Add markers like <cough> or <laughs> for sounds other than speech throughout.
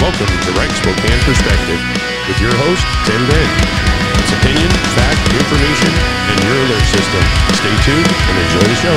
Welcome to Right Spokane Perspective with your host, Tim Ben. It's opinion, fact, information, and your alert system. Stay tuned and enjoy the show.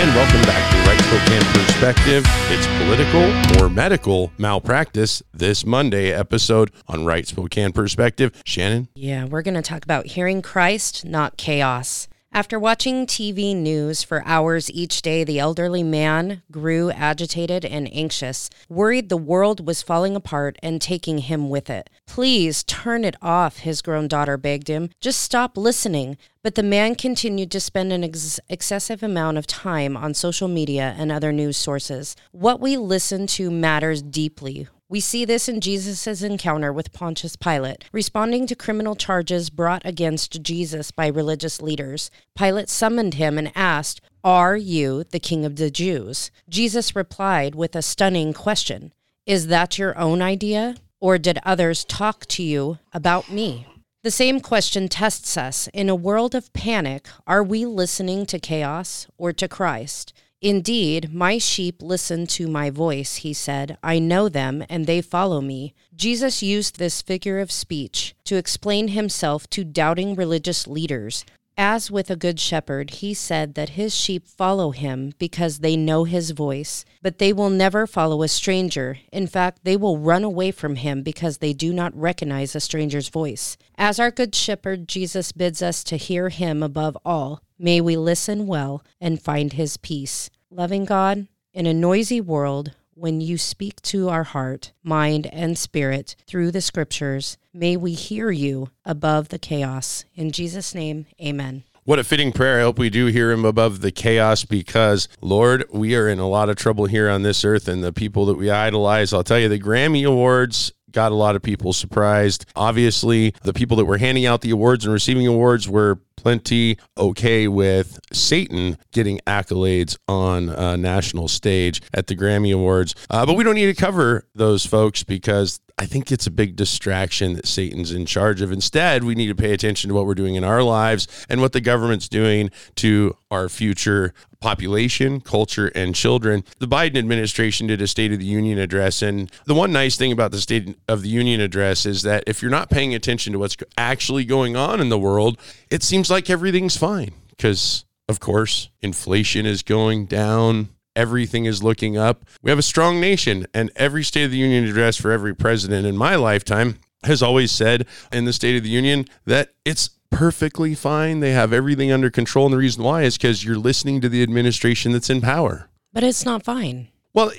And welcome back to Right Spokane Perspective. It's political or medical malpractice this Monday episode on Right Spokane Perspective. Shannon? Yeah, we're going to talk about hearing Christ, not chaos. After watching TV news for hours each day, the elderly man grew agitated and anxious, worried the world was falling apart and taking him with it. Please turn it off, his grown daughter begged him. Just stop listening. But the man continued to spend an ex- excessive amount of time on social media and other news sources. What we listen to matters deeply. We see this in Jesus' encounter with Pontius Pilate, responding to criminal charges brought against Jesus by religious leaders. Pilate summoned him and asked, Are you the king of the Jews? Jesus replied with a stunning question Is that your own idea? Or did others talk to you about me? The same question tests us. In a world of panic, are we listening to chaos or to Christ? Indeed, my sheep listen to my voice, he said. I know them, and they follow me. Jesus used this figure of speech to explain himself to doubting religious leaders. As with a good shepherd, he said that his sheep follow him because they know his voice, but they will never follow a stranger. In fact, they will run away from him because they do not recognize a stranger's voice. As our good shepherd, Jesus bids us to hear him above all. May we listen well and find his peace. Loving God, in a noisy world, when you speak to our heart, mind, and spirit through the scriptures, may we hear you above the chaos. In Jesus' name, amen. What a fitting prayer. I hope we do hear him above the chaos because, Lord, we are in a lot of trouble here on this earth and the people that we idolize. I'll tell you, the Grammy Awards got a lot of people surprised. Obviously, the people that were handing out the awards and receiving awards were plenty okay with Satan getting accolades on a national stage at the Grammy Awards. Uh, but we don't need to cover those folks because I think it's a big distraction that Satan's in charge of. Instead, we need to pay attention to what we're doing in our lives and what the government's doing to our future population, culture, and children. The Biden administration did a State of the Union address. And the one nice thing about the State of the Union address is that if you're not paying attention to what's actually going on in the world, it seems like everything's fine because, of course, inflation is going down everything is looking up. We have a strong nation, and every State of the Union address for every president in my lifetime has always said in the State of the Union that it's perfectly fine. They have everything under control. And the reason why is because you're listening to the administration that's in power. But it's not fine. Well,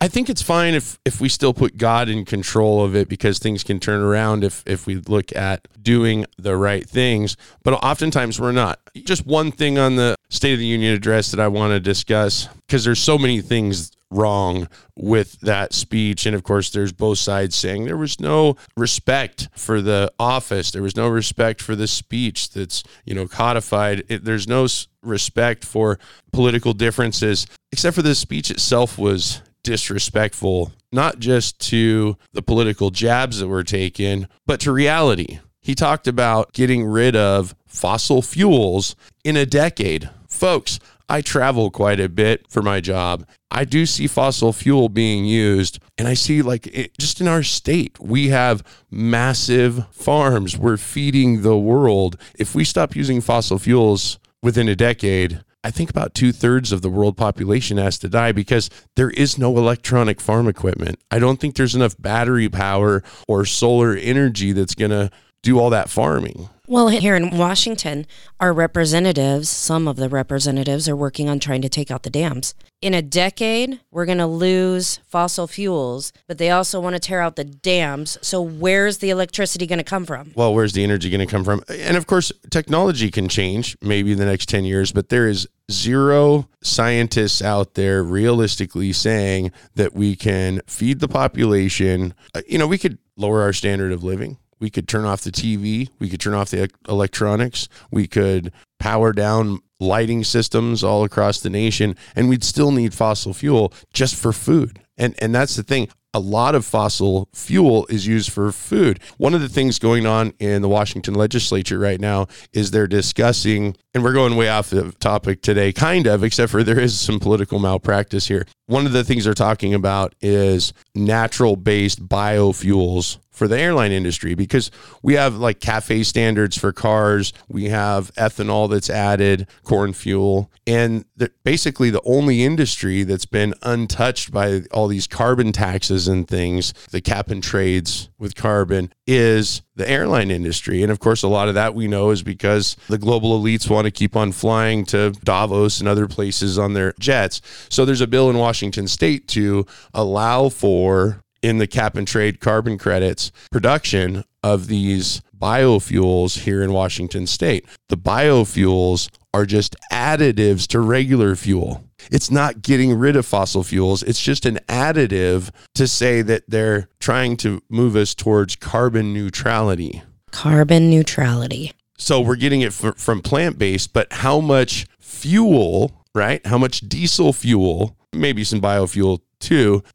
I think it's fine if if we still put God in control of it because things can turn around if if we look at doing the right things. But oftentimes we're not. Just one thing on the State of the Union address that I want to discuss because there's so many things wrong with that speech. And of course, there's both sides saying there was no respect for the office. There was no respect for the speech that's, you know, codified. It, there's no respect for political differences, except for the speech itself was disrespectful, not just to the political jabs that were taken, but to reality. He talked about getting rid of fossil fuels in a decade. Folks, I travel quite a bit for my job. I do see fossil fuel being used, and I see like it, just in our state, we have massive farms. We're feeding the world. If we stop using fossil fuels within a decade, I think about two thirds of the world population has to die because there is no electronic farm equipment. I don't think there's enough battery power or solar energy that's going to do all that farming. Well, here in Washington, our representatives, some of the representatives, are working on trying to take out the dams. In a decade, we're going to lose fossil fuels, but they also want to tear out the dams. So, where's the electricity going to come from? Well, where's the energy going to come from? And of course, technology can change maybe in the next 10 years, but there is zero scientists out there realistically saying that we can feed the population. Uh, you know, we could lower our standard of living we could turn off the TV, we could turn off the electronics, we could power down lighting systems all across the nation, and we'd still need fossil fuel just for food. And and that's the thing. a lot of fossil fuel is used for food. One of the things going on in the Washington legislature right now is they're discussing, and we're going way off the topic today, kind of, except for there is some political malpractice here. One of the things they're talking about is natural based biofuels for the airline industry because we have like CAFE standards for cars, we have ethanol that's added, corn fuel, and basically the only industry that's been untouched by all these carbon taxes and things, the cap and trades with carbon, is the airline industry. And of course, a lot of that we know is because the global elites want to keep on flying to Davos and other places on their jets. So there's a bill in Washington state to allow for in the cap and trade carbon credits production of these biofuels here in Washington state. The biofuels are just additives to regular fuel. It's not getting rid of fossil fuels. It's just an additive to say that they're trying to move us towards carbon neutrality. Carbon neutrality. So we're getting it f- from plant based, but how much fuel, right? How much diesel fuel, maybe some biofuel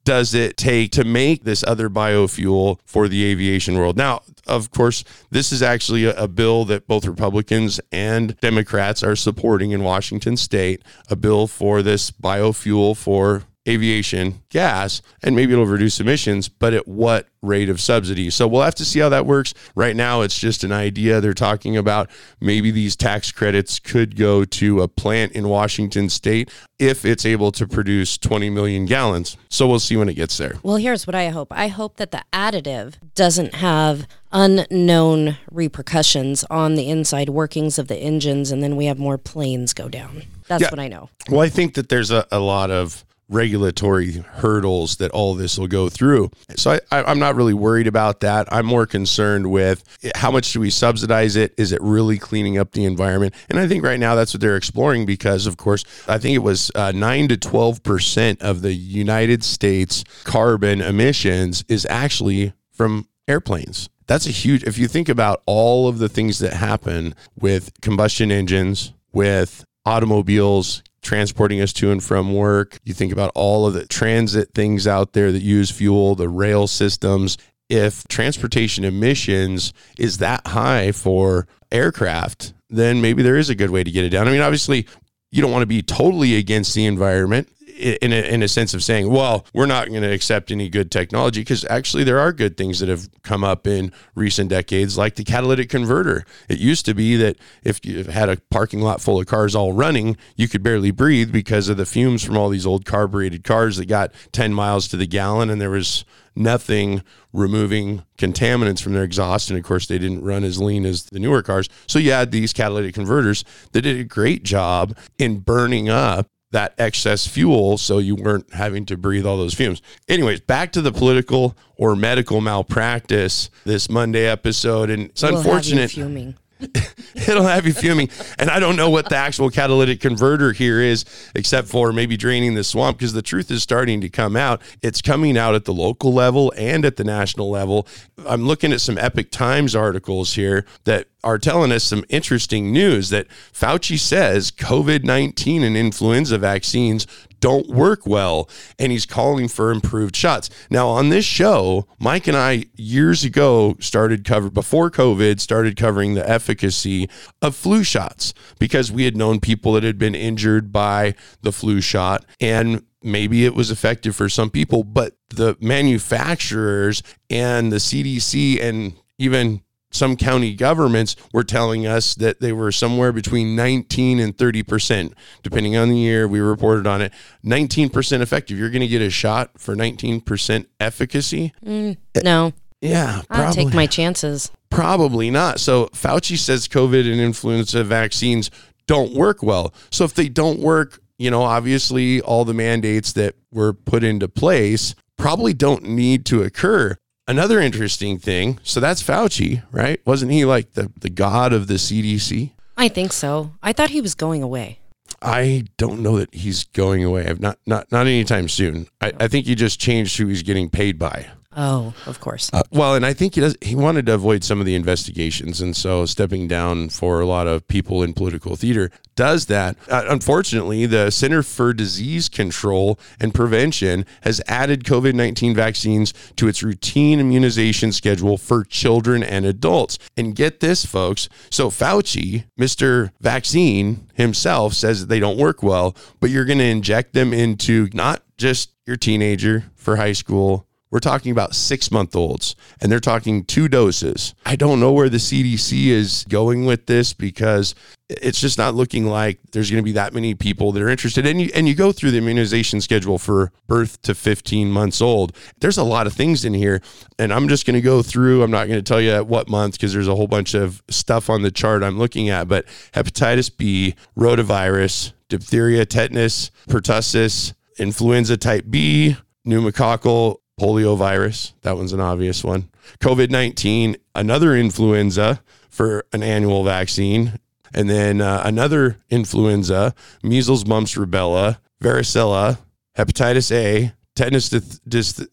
does it take to make this other biofuel for the aviation world? Now, of course, this is actually a, a, bill that both Republicans and Democrats are supporting in Washington state, a bill for this biofuel for aviation gas and maybe it'll reduce emissions, but at what rate of subsidy? So we'll have to see how that works. Right now, it's just an idea. They're talking about maybe these tax credits could go to a plant in Washington state if it's able to produce 20 million gallons. So we'll see when it gets there. Well, here's what I hope I hope that the additive doesn't have unknown repercussions on the inside workings of the engines, and then we have more planes go down. That's yeah. what I know. Well, I think that there's a, a lot of regulatory hurdles that all this will go through. So I, am not really worried about that. I'm more concerned with how much do we subsidize it? Is it really cleaning up the environment? And I think right now that's what they're exploring because, of course, I think it was uh, 9 to 12% of the United States carbon emissions is actually from airplanes. That's a huge, if you think about all of the things that happen with combustion engines, with automobiles, transporting us to and from work. You think about all of the transit things out there that use fuel, the rail systems. If transportation emissions is that high for aircraft, then maybe there is a good way to get it down. I mean, obviously, you don't want to be totally against the environment in a, in a sense of saying, well, we're not going to accept any good technology because actually there are good things that have come up in recent decades, like the catalytic converter. It used to be that if you had a parking lot full of cars all running, you could barely breathe because of the fumes from all these old carbureted cars that got 10 miles to the gallon and there was nothing removing contaminants from their exhaust. And of course, they didn't run as lean as the newer cars. So you had these catalytic converters that did a great job in burning up that excess fuel so you weren't having to breathe all those fumes. Anyways, back to the political or medical malpractice this Monday episode. And it's we'll unfortunate. fuming. <laughs> it'll have you fuming. And I don't know what the actual catalytic converter here is, except for maybe draining the swamp, because the truth is starting to come out. It's coming out at the local level and at the national level. I'm looking at some Epoch Times articles here that are telling us some interesting news that Fauci says COVID 19 and influenza vaccines don't work well. And he's calling for improved shots. Now, on this show, Mike and I years ago started cover before COVID started covering the efficacy of flu shots because we had known people that had been injured by the flu shot and maybe it was effective for some people, but the manufacturers and the CDC and even some county governments were telling us that they were somewhere between 19 and 30%, depending on the year. We reported on it. 19% effective. You're going to get a shot for 19% efficacy? Mm, no. Yeah, probably. I'll take my chances. Probably not. So Fauci says COVID and influenza vaccines don't work well. So if they don't work, you know, obviously all the mandates that were put into place probably don't need to occur. Another interesting thing. So that's Fauci, right? Wasn't he like the, the god of the CDC? I think so. I thought he was going away. I don't know that he's going away. I've not not not anytime soon. I, I think he just changed who he's getting paid by. Oh, of course. Uh, well, and I think he does. He wanted to avoid some of the investigations, and so stepping down for a lot of people in political theater does that. Uh, unfortunately, the Center for Disease Control and Prevention has added COVID nineteen vaccines to its routine immunization schedule for children and adults. And get this, folks. So Fauci, Mister Vaccine himself, says that they don't work well, but you're going to inject them into not just your teenager for high school we're talking about six month olds, and they're talking two doses. I don't know where the CDC is going with this because it's just not looking like there's going to be that many people that are interested. And you and you go through the immunization schedule for birth to 15 months old. There's a lot of things in here, and I'm just going to go through. I'm not going to tell you at what month because there's a whole bunch of stuff on the chart I'm looking at. But hepatitis B, rotavirus, diphtheria, tetanus, pertussis, influenza type B, pneumococcal polio virus. That one's an obvious one. COVID 19, another influenza for an annual vaccine. And then uh, another influenza, measles, mumps, rubella, varicella, hepatitis A, tetanus.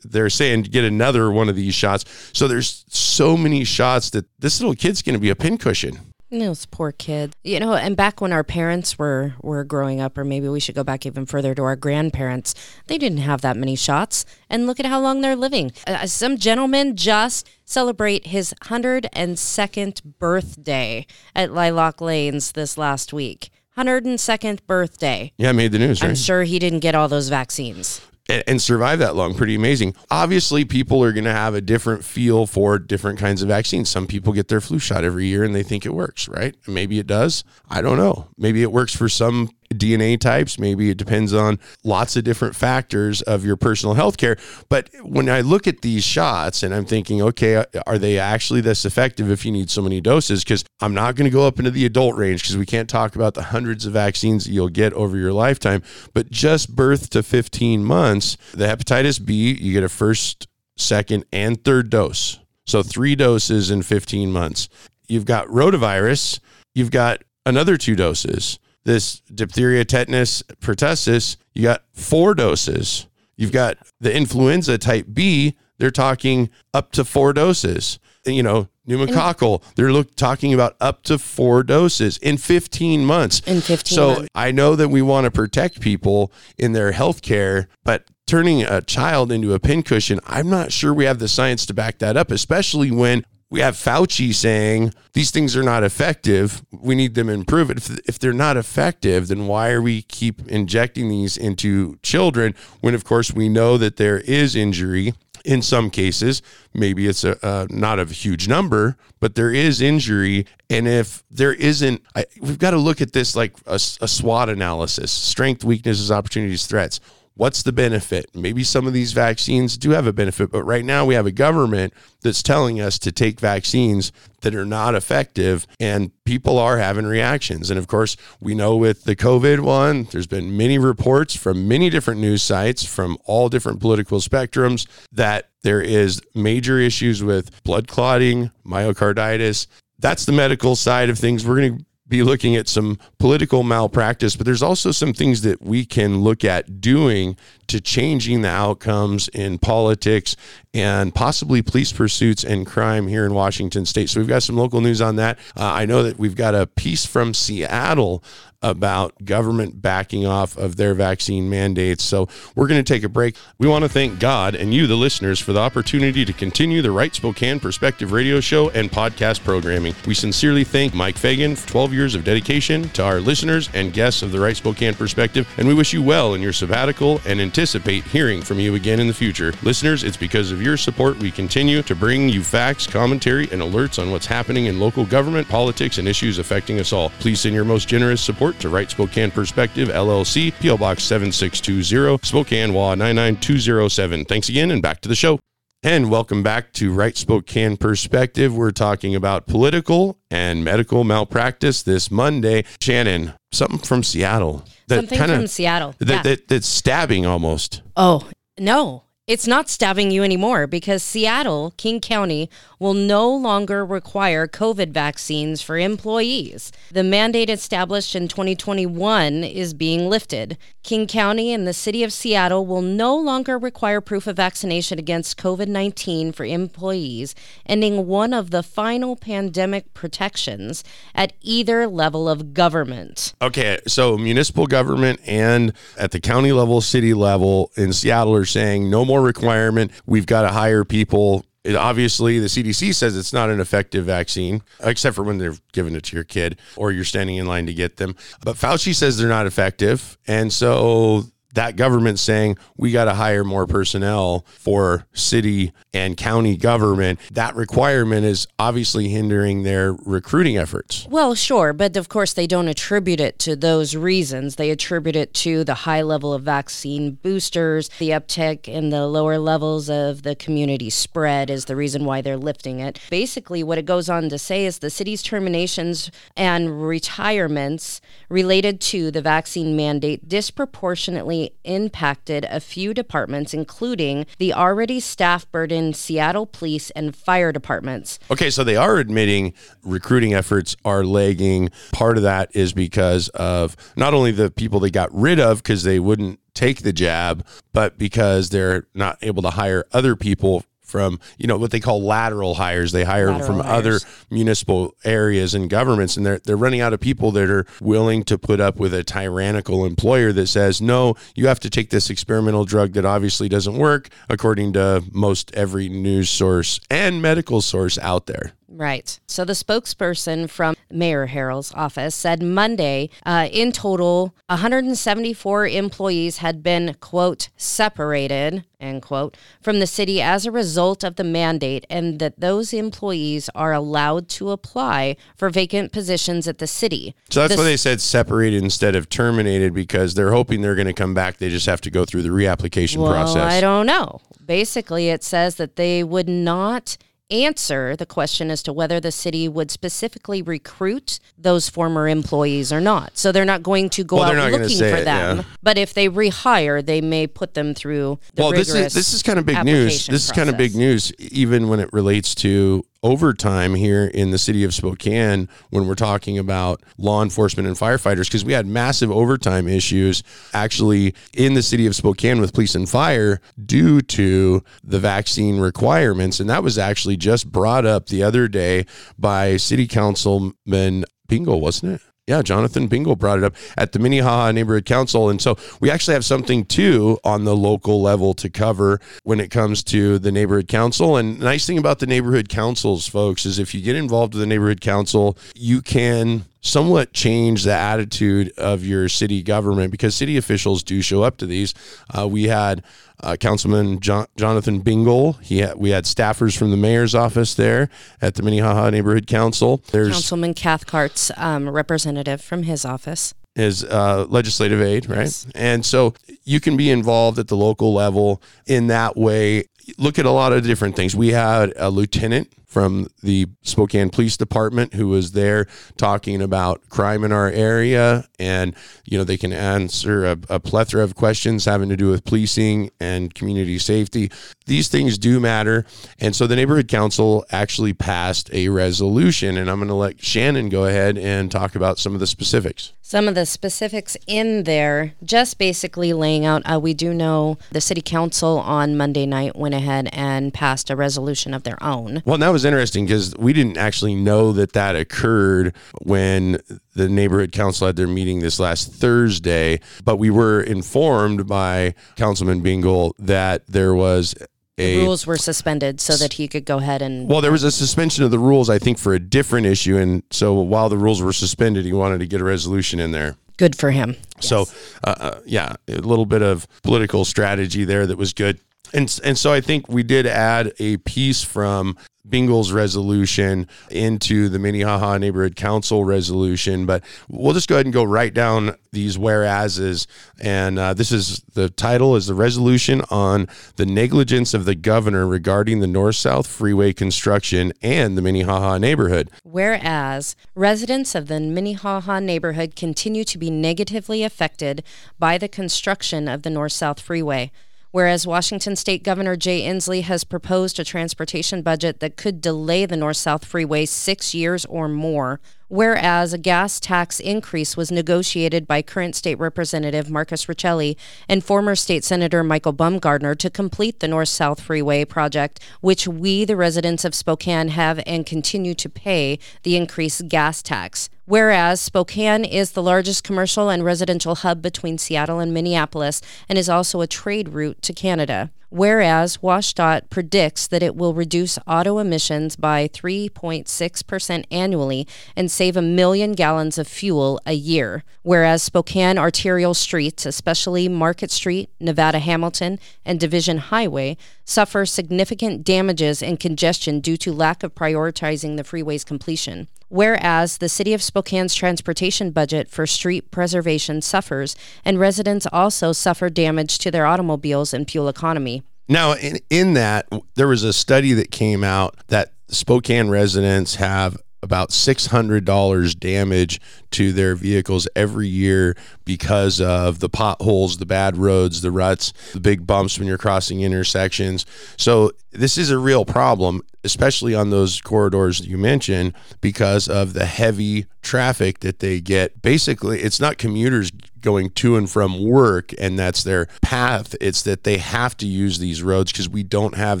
They're saying get another one of these shots. So there's so many shots that this little kid's going to be a pincushion. Those poor kids. You know, and back when our parents were were growing up, or maybe we should go back even further to our grandparents, they didn't have that many shots. And look at how long they're living. Uh, some gentleman just celebrate his 102nd birthday at Lilac Lanes this last week. 102nd birthday. Yeah, made the news, right? I'm sure he didn't get all those vaccines and survive that long. Pretty amazing. Obviously, people are going to have a different feel for different kinds of vaccines. Some people get their flu shot every year and they think it works, right? Maybe it does. I don't know. Maybe it works for some DNA types. Maybe it depends on lots of different factors of your personal health care. But when I look at these shots and I'm thinking, okay, are they actually this effective if you need so many doses? Because I'm not going to go up into the adult range because we can't talk about the hundreds of vaccines that you'll get over your lifetime. But just birth to 15 months, the hepatitis B, you get a first, second, and third dose. So three doses in 15 months. You've got rotavirus, you've got another two doses this diphtheria, tetanus, pertussis, you got four doses. You've got the influenza type B, they're talking up to four doses. You know, pneumococcal, they're look, talking about up to four doses in 15 months. In 15 so months. I know that we want to protect people in their health care, but turning a child into a pincushion, I'm not sure we have the science to back that up, especially when we have Fauci saying these things are not effective. We need them improve it. If, if they're not effective, then why are we keep injecting these into children when, of course, we know that there is injury in some cases. Maybe it's a not a huge number, but there is injury. And if there isn't, I, we've got to look at this like a, a SWOT analysis: strength, weaknesses, opportunities, threats What's the benefit? Maybe some of these vaccines do have a benefit, but right now we have a government that's telling us to take vaccines that are not effective and people are having reactions. And of course, we know with the COVID one, there's been many reports from many different news sites from all different political spectrums that there is major issues with blood clotting, myocarditis. That's the medical side of things. We're going to be looking at some political malpractice, but there's also some things that we can look at doing to changing the outcomes in politics and possibly police pursuits and crime here in Washington state. So we've got some local news on that. Uh, I know that we've got a piece from Seattle about government backing off of their vaccine mandates. So we're going to take a break. We want to thank God and you, the listeners, for the opportunity to continue the Right Spokane Perspective radio show and podcast programming. We sincerely thank Mike Fagan for 12 years of dedication to our listeners and guests of the Right Spokane Perspective, and we wish you well in your sabbatical and anticipate hearing from you again in the future. Listeners, it's because of your support we continue to bring you facts, commentary, and alerts on what's happening in local government, politics, and issues affecting us all. Please send your most generous support to Right Spokane Perspective LLC, PO Box 7620, Spokane, WA 99207. Thanks again, and back to the show. And welcome back to Right Spokane Perspective. We're talking about political and medical malpractice this Monday. Shannon, something from Seattle. That something kinda, from Seattle. That, yeah. that, that's stabbing almost. Oh, no. It's not stabbing you anymore because Seattle, King County, will no longer require COVID vaccines for employees. The mandate established in 2021 is being lifted. King County and the city of Seattle will no longer require proof of vaccination against COVID 19 for employees, ending one of the final pandemic protections at either level of government. Okay, so municipal government and at the county level, city level in Seattle are saying no more requirement. We've got to hire people it, obviously, the CDC says it's not an effective vaccine, except for when they're giving it to your kid or you're standing in line to get them. But Fauci says they're not effective. And so that government saying we got to hire more personnel for city and county government, that requirement is obviously hindering their recruiting efforts. Well, sure, but of course they don't attribute it to those reasons. They attribute it to the high level of vaccine boosters, the uptick in the lower levels of the community spread is the reason why they're lifting it. Basically, what it goes on to say is the city's terminations and retirements related to the vaccine mandate disproportionately impacted a few departments, including the already staff burdened Seattle police and fire departments. Okay, so they are admitting recruiting efforts are lagging. Part of that is because of not only the people they got rid of because they wouldn't take the jab, but because they're not able to hire other people from you know what they call lateral hires. They hire lateral from hires. other municipal areas and governments, and they're they're running out of people that are willing to put up with a tyrannical employer that says no, you have to take this experimental drug that obviously doesn't work according to most every news source and medical source out there. Right. So the spokesperson from Mayor Harrell's office said Monday, uh, in total, 174 employees had been, quote, separated, end quote, from the city as a result of the mandate, and that those employees are allowed to apply for vacant positions at the city. So that's the, why they said separated instead of terminated because they're hoping they're going to come back. They just have to go through the reapplication well, process. I don't know. Basically, it says that they would not answer the question as to whether the city would specifically recruit those former employees or not. So they're not going to go well, out looking for it, them. Yeah. But if they rehire, they may put them through the well, this is this is kind of big news. This process. is kind of big news, even when it relates to overtime here in the city of Spokane when we're talking about law enforcement and firefighters because we had massive overtime issues actually in the city of Spokane with police and fire due to the vaccine requirements. And that was actually just brought up the other day by City Councilman Bingle, wasn't it? Yeah, Jonathan Bingle brought it up at the Minnehaha Neighborhood Council. And so we actually have something too on the local level to cover when it comes to the neighborhood council. And nice thing about the neighborhood councils, folks, is if you get involved with the neighborhood council, you can somewhat change the attitude of your city government because city officials do show up to these. Uh, we had uh, Councilman John, Jonathan Bingle. He had, we had staffers from the mayor's office there at the Minnehaha Neighborhood Council. There's Councilman Cathcart's um, representative from his office. His uh, legislative aide, right? Yes. And so you can be involved at the local level in that way. Look at a lot of different things. We had a lieutenant from the Spokane Police Department who was there talking about crime in our area. And, you know, they can answer a, a, plethora of questions having to do with policing and community safety. These things do matter. And so the neighborhood council actually passed a resolution. And I'm going to let Shannon go ahead and talk about some of the specifics. Some of the specifics in there, just basically laying out, uh, we do know the city council on Monday night went ahead and passed a resolution of their own. Well, that was interesting because we didn't actually know that that occurred when the neighborhood council had their meeting this last Thursday, but we were informed by Councilman Bingle that there was a, rules were suspended so that he could go ahead and well there was a suspension of the rules i think for a different issue and so while the rules were suspended he wanted to get a resolution in there. Good for him. So yes. uh, uh, yeah a little bit of political strategy there that was good. And and so I think we did add a piece from Bingle's resolution into the Minnehaha Neighborhood Council resolution, but we'll just go ahead and go right down these whereases. And uh, this is the title is the resolution on the negligence of the governor regarding the North South Freeway construction and the Minnehaha neighborhood. Whereas residents of the Minnehaha neighborhood continue to be negatively affected by the construction of the North South Freeway. Whereas Washington State Governor Jay Inslee has proposed a transportation budget that could delay the North South Freeway six years or more. Whereas a gas tax increase was negotiated by current state representative Marcus Riccelli and former state senator Michael Baumgartner to complete the North South Freeway project, which we, the residents of Spokane, have and continue to pay the increased gas tax. Whereas Spokane is the largest commercial and residential hub between Seattle and Minneapolis and is also a trade route to Canada. Whereas WashDOT predicts that it will reduce auto emissions by 3.6% annually and save a million gallons of fuel a year. Whereas Spokane arterial streets, especially Market Street, Nevada Hamilton, and Division Highway, suffer significant damages and congestion due to lack of prioritizing the freeway's completion. Whereas the City of Spokane's transportation budget for street preservation suffers, and residents also suffer damage to their automobiles and fuel economy. Now, in, in that, there was a study that came out that Spokane residents have about $600 damage to their vehicles every year because of the potholes, the bad roads, the ruts, the big bumps when you're crossing intersections. So, this is a real problem, especially on those corridors you mentioned, because of the heavy traffic that they get. Basically, it's not commuters going to and from work and that's their path. It's that they have to use these roads because we don't have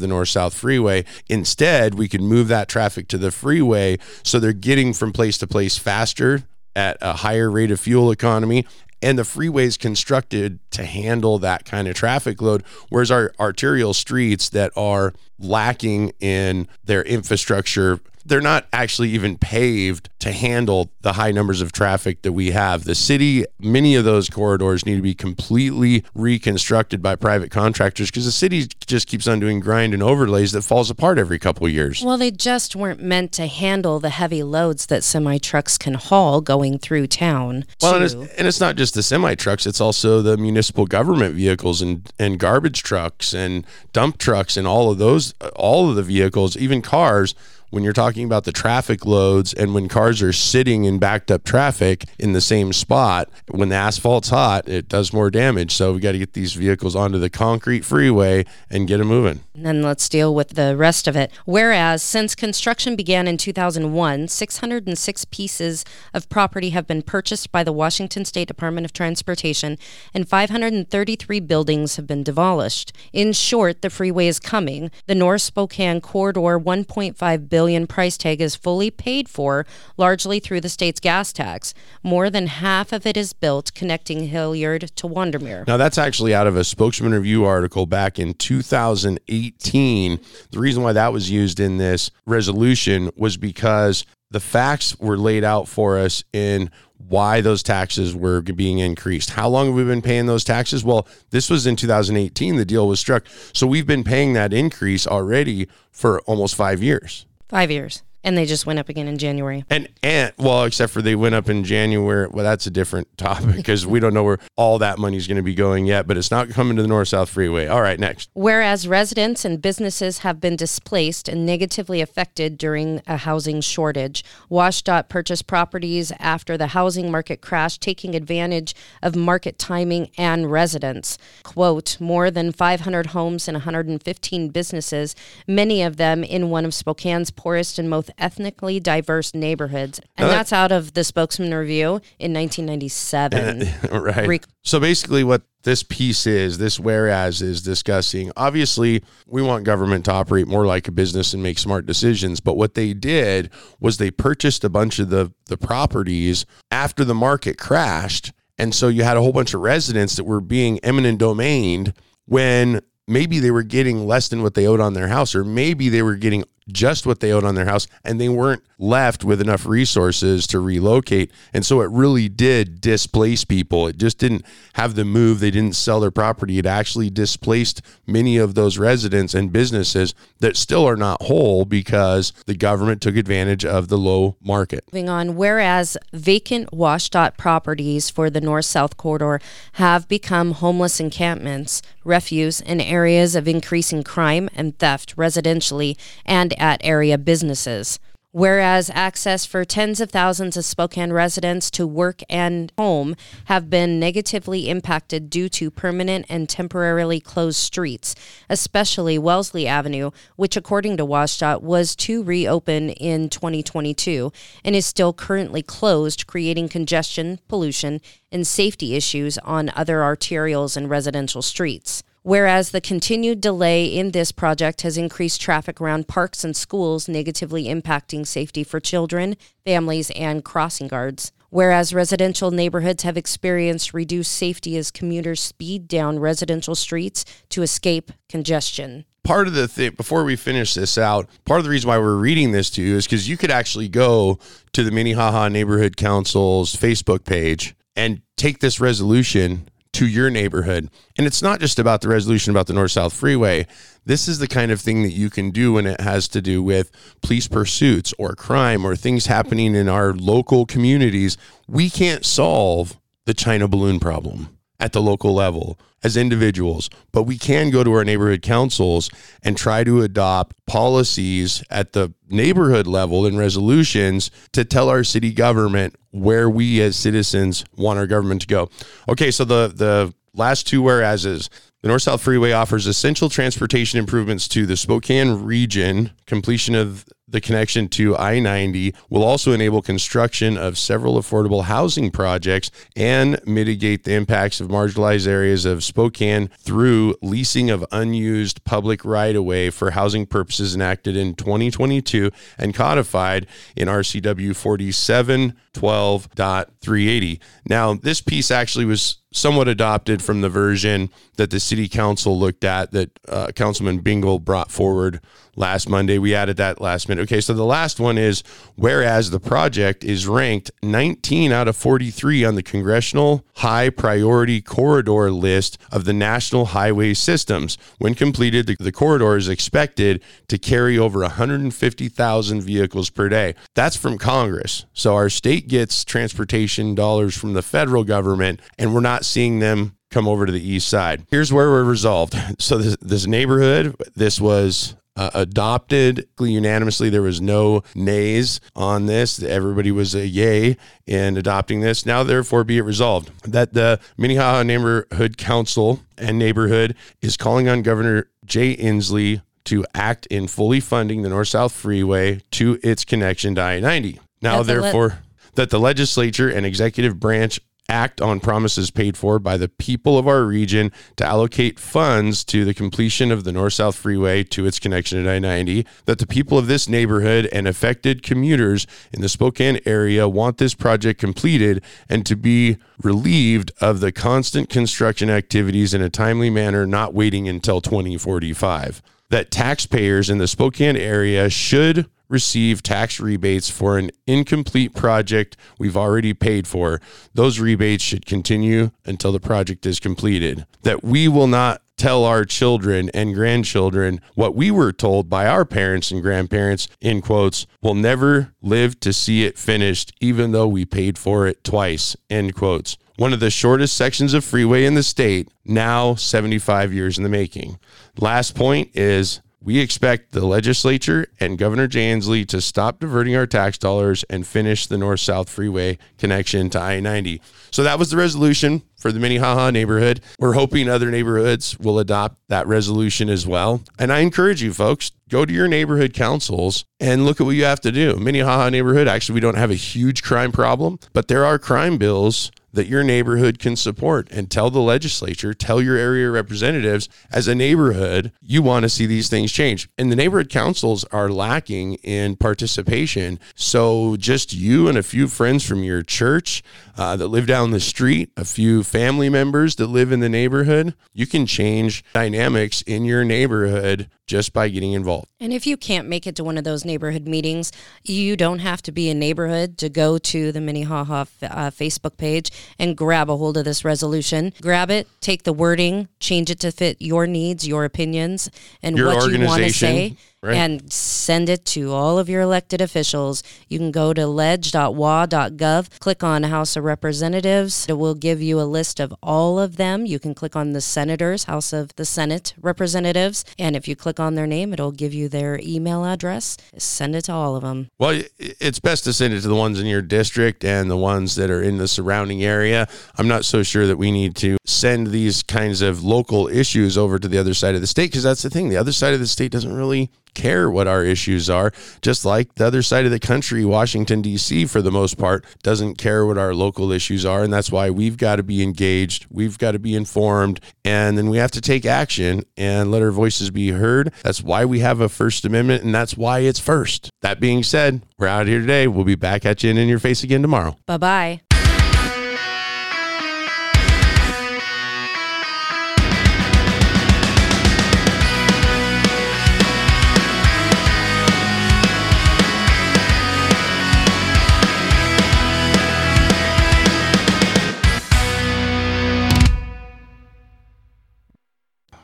the north south freeway. Instead, we can move that traffic to the freeway so they're getting from place to place faster at a higher rate of fuel economy and the freeway is constructed to handle that kind of traffic load whereas our arterial streets that are lacking in their infrastructure they're not actually even paved to handle the high numbers of traffic that we have. The city, many of those corridors need to be completely reconstructed by private contractors because the city just keeps on doing grind and overlays that falls apart every couple of years. Well, they just weren't meant to handle the heavy loads that semi trucks can haul going through town. Well, and it's, and it's, not just the semi trucks; it's also the municipal government vehicles and and garbage trucks and dump trucks and all of those, all of the vehicles, even cars when you're talking about the traffic loads and when cars are sitting in backed up traffic in the same spot, when the asphalt's hot, it does more damage. So we got to get these vehicles onto the concrete freeway and get them moving. And then let's deal with the rest of it. Whereas since construction began in 2001, 606 pieces of property have been purchased by the Washington State Department of Transportation and 533 buildings have been demolished. In short, the freeway is coming. The North Spokane Corridor 1.5 billion billion price tag is fully paid for, largely through the state's gas tax. More than half of it is built connecting Hillyard to Wandermere. Now, that's actually out of a Spokesman Review article back in 2018. The reason why that was used in this resolution was because the facts were laid out for us in why those taxes were being increased. How long have we been paying those taxes? Well, this was in 2018, the deal was struck. So we've been paying that increase already for almost five years. Five years and they just went up again in January. And and well, except for they went up in January. Well, that's a different <laughs> topic because we don't know where all that money is going to be going yet. But it's not coming to the North South Freeway. All right, next. Whereas residents and businesses have been displaced and negatively affected during a housing shortage, WashDOT purchased properties after the housing market crashed, taking advantage of market timing and residents. Quote: More than 500 homes and 115 businesses, many of them in one of Spokane's poorest and most ethnically diverse neighborhoods. And that's out of the Spokesman Review in 1997. <laughs> right. Re- so basically, what this piece is, this whereas is discussing, obviously, we want government to operate more like a business and make smart decisions. But what they did was they purchased a bunch of the, the properties after the market crashed. And so you had a whole bunch of residents that were being eminent domained when maybe they were getting less than what they owed on their house, or maybe they were getting just what they owed on their house and they weren't left with enough resources to relocate. And so it really did displace people. It just didn't have the move. They didn't sell their property. It actually displaced many of those residents and businesses that still are not whole because the government took advantage of the low market. Moving on, whereas vacant WashDOT properties for the north south corridor have become homeless encampments, refuse, and areas of increasing crime and theft residentially and at area businesses. Whereas access for tens of thousands of Spokane residents to work and home have been negatively impacted due to permanent and temporarily closed streets, especially Wellesley Avenue, which, according to WashDOT, was to reopen in 2022 and is still currently closed, creating congestion, pollution, and safety issues on other arterials and residential streets whereas the continued delay in this project has increased traffic around parks and schools, negatively impacting safety for children, families, and crossing guards. Whereas residential neighborhoods have experienced reduced safety as commuters speed down residential streets to escape congestion part of the thing before we finish this out part of the reason why we're reading this to you is because you could actually go to the minnehaha neighborhood council's facebook page and take this resolution to your neighborhood. And it's not just about the resolution about the north south freeway. This is the kind of thing that you can do when it has to do with police pursuits or crime or things happening in our local communities. We can't solve the China balloon problem at the local level as individuals, but we can go to our neighborhood councils and try to adopt policies at the neighborhood level and resolutions to tell our city government where we as citizens want our government to go. Okay, so the the last two whereases the North South Freeway offers essential transportation improvements to the Spokane region. Completion of the connection to I 90 will also enable construction of several affordable housing projects and mitigate the impacts of marginalized areas of Spokane through leasing of unused public right of way for housing purposes enacted in 2022 and codified in RCW 4712.380. Now, this piece actually was somewhat adopted from the version that the city council looked at that uh, Councilman Bingle brought forward last Monday. We added that last minute. Okay, so the last one is whereas the project is ranked 19 out of 43 on the Congressional High Priority Corridor list of the National Highway Systems. When completed, the, the corridor is expected to carry over 150,000 vehicles per day. That's from Congress. So our state gets transportation dollars from the federal government, and we're not seeing them come over to the east side. Here's where we're resolved. <laughs> So this, this neighborhood, this was uh, adopted unanimously. There was no nays on this. Everybody was a yay in adopting this. Now, therefore, be it resolved that the Minnehaha Neighborhood Council and neighborhood is calling on Governor Jay Inslee to act in fully funding the North South Freeway to its connection to I 90. Now, therefore, le- that the legislature and executive branch act on promises paid for by the people of our region to allocate funds to the completion of the North South Freeway to its connection to I 90, that the people of this neighborhood and affected commuters in the Spokane area want this project completed and to be relieved of the constant construction activities in a timely manner, not waiting until 2045. That taxpayers in the Spokane area should receive tax rebates for an incomplete project we've already paid for, those rebates should continue until the project is completed. That we will not tell our children and grandchildren what we were told by our parents and grandparents, in quotes, will never live to see it finished, even though we paid for it twice, end quotes. One of the shortest sections of freeway in the state, now 75 years in the making. Last point is we expect the legislature and Governor Jay Inslee to stop diverting our tax dollars and finish the north south freeway connection to I 90. So that was the resolution for the Minnehaha neighborhood. We're hoping other neighborhoods will adopt that resolution as well. And I encourage you folks, go to your neighborhood councils and look at what you have to do. Minnehaha neighborhood, actually, we don't have a huge crime problem, but there are crime bills that your neighborhood can support and tell the legislature, tell your area representatives as a neighborhood, you want to see these things change. And the neighborhood councils are lacking in participation. So just you and a few friends from your church uh, that live down the street, a few family members that live in the neighborhood, you can change dynamics in your neighborhood just by getting involved. And if you can't make it to one of those neighborhood meetings, you don't have to be a neighborhood to go to the Minnehaha uh, Facebook page and grab a hold of this resolution. Grab it, take the wording, change it to fit your needs, your opinions, and your what you want to say. Right. and send it to all of your elected officials. You can go to leg.wa.gov, click on House of Representatives. It will give you a list of all of them. You can click on the senators, House of the Senate representatives, and if you click on their name, it'll give you their email address. Send it to all of them. Well, it's best to send it to the ones in your district and the ones that are in the surrounding area. I'm not so sure that we need to send these kinds of local issues over to the other side of the state because that's the thing. The other side of the state doesn't really care what our issues are, just like the other side of the country, Washington, D.C., for the most part, doesn't care what our local issues are. And that's why we've got to be engaged, we've got to be informed, and then we have to take action and let our voices be heard. That's why we have a First Amendment, and that's why it's first. That being said, we're out here today. We'll be back at you and in your face again tomorrow. Bye bye.